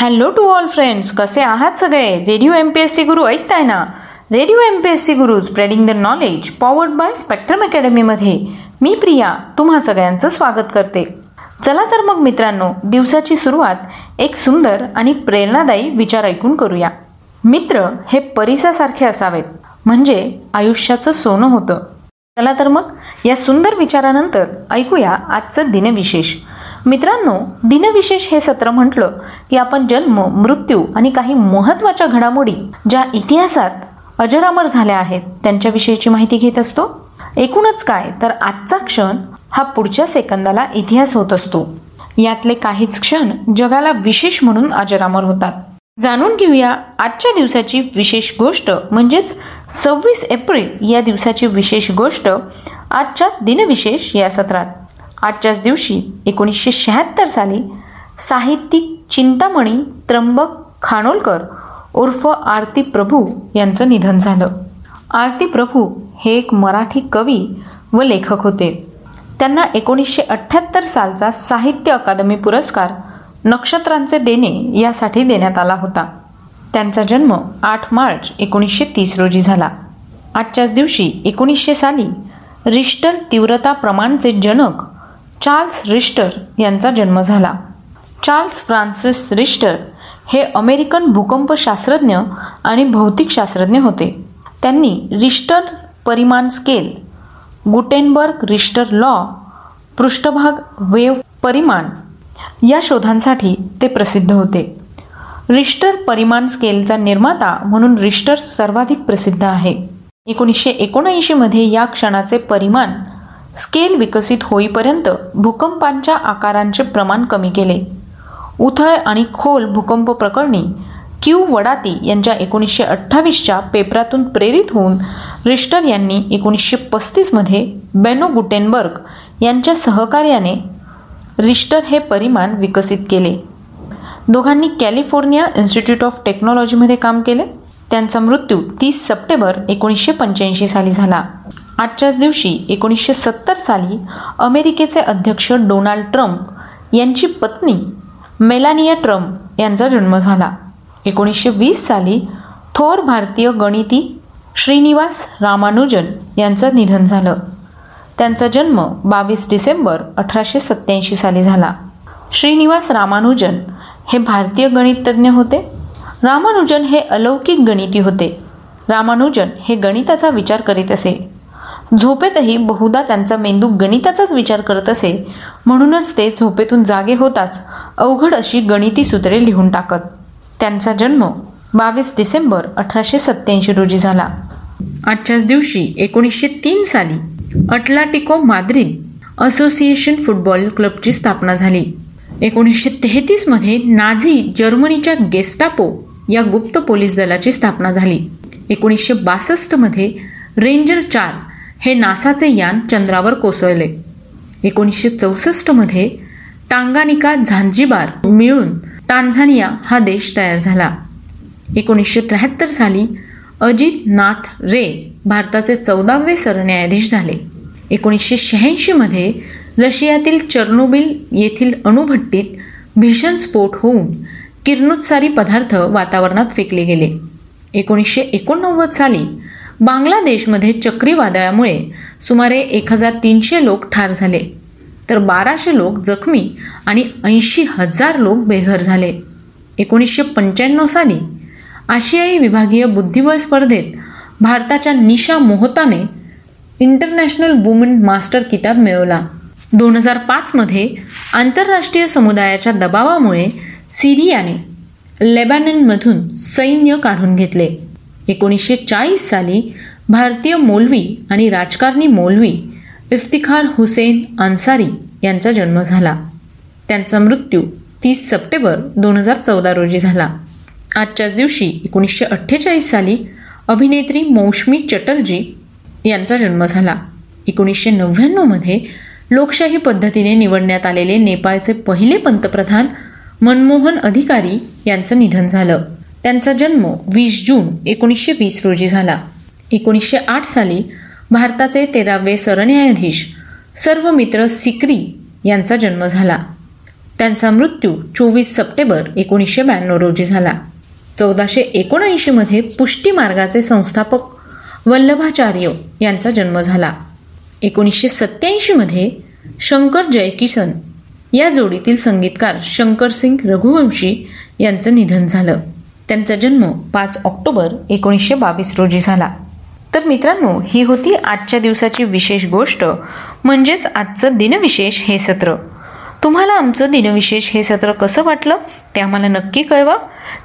Hello to all friends कसे आहात सगळे? Radio M P S C Guru ऐकताय ना? Radio M P S C Guru spreading the knowledge powered by Spectrum अकॅडमीमध्ये मी प्रिया तुम्हा सगळ्यांचं स्वागत करते. चला तर मग मित्रांनो दिवसाची सुरुवात एक सुंदर आणि प्रेरणादायी विचार ऐकून करूया. मित्र हे परिसासारखे असावेत. म्हणजे आयुष्याचं सोनं होतं. चला तर मग या सुंदर विचारानंतर ऐकूया आजचं दिनविशेष. मित्रांनो दिनविशेष हे सत्र म्हटलं की आपण जन्म मृत्यू आणि काही महत्त्वाच्या घडामोडी ज्या इतिहासात अजरामर झाल्या आहेत त्यांच्याविषयीची माहिती घेत असतो. एकूणच काय तर आजचा क्षण हा पुढच्या सेकंदाला इतिहास होत असतो. यातले काहीच क्षण जगाला विशेष म्हणून अजरामर होतात. जाणून घेऊया आजच्या दिवसाची विशेष गोष्ट म्हणजेच सव्वीस एप्रिल या दिवसाची विशेष गोष्ट आजच्या दिनविशेष या सत्रात. आजच्याच दिवशी एकोणीसशे शहात्तर साली साहित्यिक चिंतामणी त्र्यंबक खानोलकर उर्फ आरती प्रभू यांचं निधन झालं. आरती प्रभू हे एक मराठी कवी व लेखक होते. त्यांना एकोणीसशे अठ्ठ्याहत्तर सालचा साहित्य अकादमी पुरस्कार नक्षत्रांचे देणे यासाठी देण्यात आला होता. त्यांचा जन्म आठ मार्च एकोणीसशे तीस रोजी झाला. आजच्याच दिवशी एकोणीसशे साली रिश्टर तीव्रता प्रमाणचे जनक चार्ल्स रिश्टर यांचा जन्म झाला. चार्ल्स फ्रान्सिस रिश्टर हे अमेरिकन भूकंपशास्त्रज्ञ आणि भौतिकशास्त्रज्ञ होते. त्यांनी रिश्टर परिमाण स्केल गुटेनबर्ग रिश्टर लॉ पृष्ठभाग वेव परिमाण या शोधांसाठी ते प्रसिद्ध होते. रिश्टर परिमाण स्केलचा निर्माता म्हणून रिश्टर सर्वाधिक प्रसिद्ध आहे. एकोणीसशे एकोणऐंशीमध्ये या क्षणाचे परिमाण स्केल विकसित होईपर्यंत भूकंपांच्या आकारांचे प्रमाण कमी केले. उथळ आणि खोल भूकंप प्रकरणी क्यू वडाती यांच्या एकोणीसशे अठ्ठावीसच्या पेपरातून प्रेरित होऊन रिस्टर यांनी एकोणीसशे पस्तीसमध्ये बेनो गुटेनबर्ग यांच्या सहकार्याने रिस्टर हे परिमाण विकसित केले. दोघांनी कॅलिफोर्निया इन्स्टिट्यूट ऑफ टेक्नॉलॉजीमध्ये काम केले. त्यांचा मृत्यू तीस सप्टेंबर एकोणीसशे पंच्याऐंशी साली झाला. आजच्याच दिवशी एकोणीसशे सत्तर साली अमेरिकेचे अध्यक्ष डोनाल्ड ट्रम्प यांची पत्नी मेलानिया ट्रम्प यांचा जन्म झाला. एकोणीसशे वीस साली थोर भारतीय गणिती श्रीनिवास रामानुजन यांचं निधन झालं. त्यांचा जन्म बावीस डिसेंबर अठराशे सत्त्याऐंशी साली झाला. श्रीनिवास रामानुजन हे भारतीय गणिततज्ञ होते. रामानुजन हे अलौकिक गणिती होते. रामानुजन हे गणिताचा विचार करीत असे. झोपेतही बहुधा त्यांचा मेंदू गणिताचाच विचार करत असे. म्हणूनच ते झोपेतून जागे होताच अवघड अशी गणिती सूत्रे लिहून टाकत. त्यांचा जन्म बावीस डिसेंबर अठराशे सत्त्याऐंशी रोजी झाला. आजच्याच दिवशी एकोणीसशे तीन साली अटलाटिको माद्रिद असोसिएशन फुटबॉल क्लबची स्थापना झाली. एकोणीसशे तेहतीसमध्ये नाझी जर्मनीच्या गेस्टापो या गुप्त पोलीस दलाची स्थापना झाली. एकोणीसशे बासष्टमध्ये रेंजर चार हे नासाचे यान चंद्रावर कोसळले. एकोणीसशे चौसष्टमध्ये टांगानिका झांजीबार मिळून टांझानिया हा देश तयार झाला. एकोणीसशे त्र्याहत्तर साली अजित नाथ रे भारताचे चौदावे सरन्यायाधीश झाले. एकोणीसशे शहाऐंशीमध्ये रशियातील चर्नोबिल येथील अणुभट्टीत भीषण स्फोट होऊन किरणोत्सारी पदार्थ वातावरणात फेकले गेले. एकोणीसशे एकोणनव्वद साली बांगलादेशमध्ये चक्रीवादळामुळे सुमारे एक हजार तीनशे लोक ठार झाले तर बाराशे लोक जखमी आणि ऐंशी हजार लोक बेघर झाले. एकोणीसशे पंच्याण्णव साली आशियाई विभागीय बुद्धिबळ स्पर्धेत भारताच्या निशा मोहताने इंटरनॅशनल वुमन मास्टर किताब मिळवला. दोन हजार पाचमध्ये आंतरराष्ट्रीय समुदायाच्या दबावामुळे सिरियाने लेबॅननमधून सैन्य काढून घेतले. एकोणीसशे चाळीस साली भारतीय मौलवी आणि राजकारणी मौलवी इफ्तिखार हुसेन अन्सारी यांचा जन्म झाला. त्यांचा मृत्यू तीस सप्टेंबर दोन हजार चौदा रोजी झाला. आजच्याच दिवशी एकोणीसशे अठ्ठेचाळीस साली अभिनेत्री मौशमी चटर्जी यांचा जन्म झाला. एकोणीसशे नव्याण्णवमध्ये लोकशाही पद्धतीने निवडण्यात आलेले नेपाळचे पहिले पंतप्रधान मनमोहन अधिकारी यांचं निधन झालं. त्यांचा जन्म वीस जून एकोणीसशे वीस रोजी झाला. एकोणीसशे आठ साली भारताचे तेरावे सरन्यायाधीश सर्व मित्र सिक्री यांचा जन्म झाला. त्यांचा मृत्यू चोवीस सप्टेंबर एकोणीसशे ब्याण्णव रोजी झाला. चौदाशे एकोणऐंशीमध्ये पुष्टी मार्गाचे संस्थापक वल्लभाचार्य यांचा जन्म झाला. एकोणीसशे सत्याऐंशीमध्ये शंकर जयकिशन या जोडीतील संगीतकार शंकर सिंग रघुवंशी यांचं निधन झालं. त्यांचा जन्म पाच ऑक्टोबर एकोणीसशे बावीस रोजी झाला. तर मित्रांनो ही होती आजच्या दिवसाची विशेष गोष्ट. म्हणजेच आजचं दिनविशेष हे सत्र. तुम्हाला आमचं दिनविशेष हे सत्र कसं वाटलं ते आम्हाला नक्की कळवा.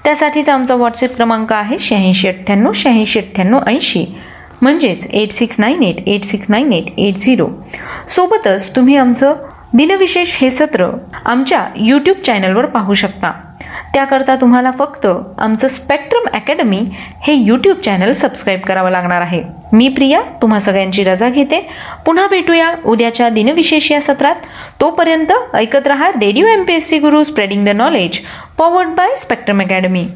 त्यासाठीचा आमचा व्हॉट्सअप क्रमांक आहे शहाऐंशी अठ्ठ्याण्णव शहाऐंशी अठ्ठ्याण्णव ऐंशी. म्हणजेच eight six nine eight eight six nine eight eight zero. सोबतच तुम्ही आमचं दिनविशेष हे सत्र आमच्या यूट्यूब चॅनलवर पाहू शकता. त्याकरता तुम्हाला फक्त आमचं स्पेक्ट्रम अकॅडमी हे यूट्यूब चॅनल सबस्क्राईब करावं लागणार आहे. मी प्रिया तुम्हा सगळ्यांची रजा घेते. पुन्हा भेटूया उद्याच्या दिनविशेष या सत्रात. तोपर्यंत ऐकत रहा radio M P S C Guru spreading the knowledge powered by spectrum academy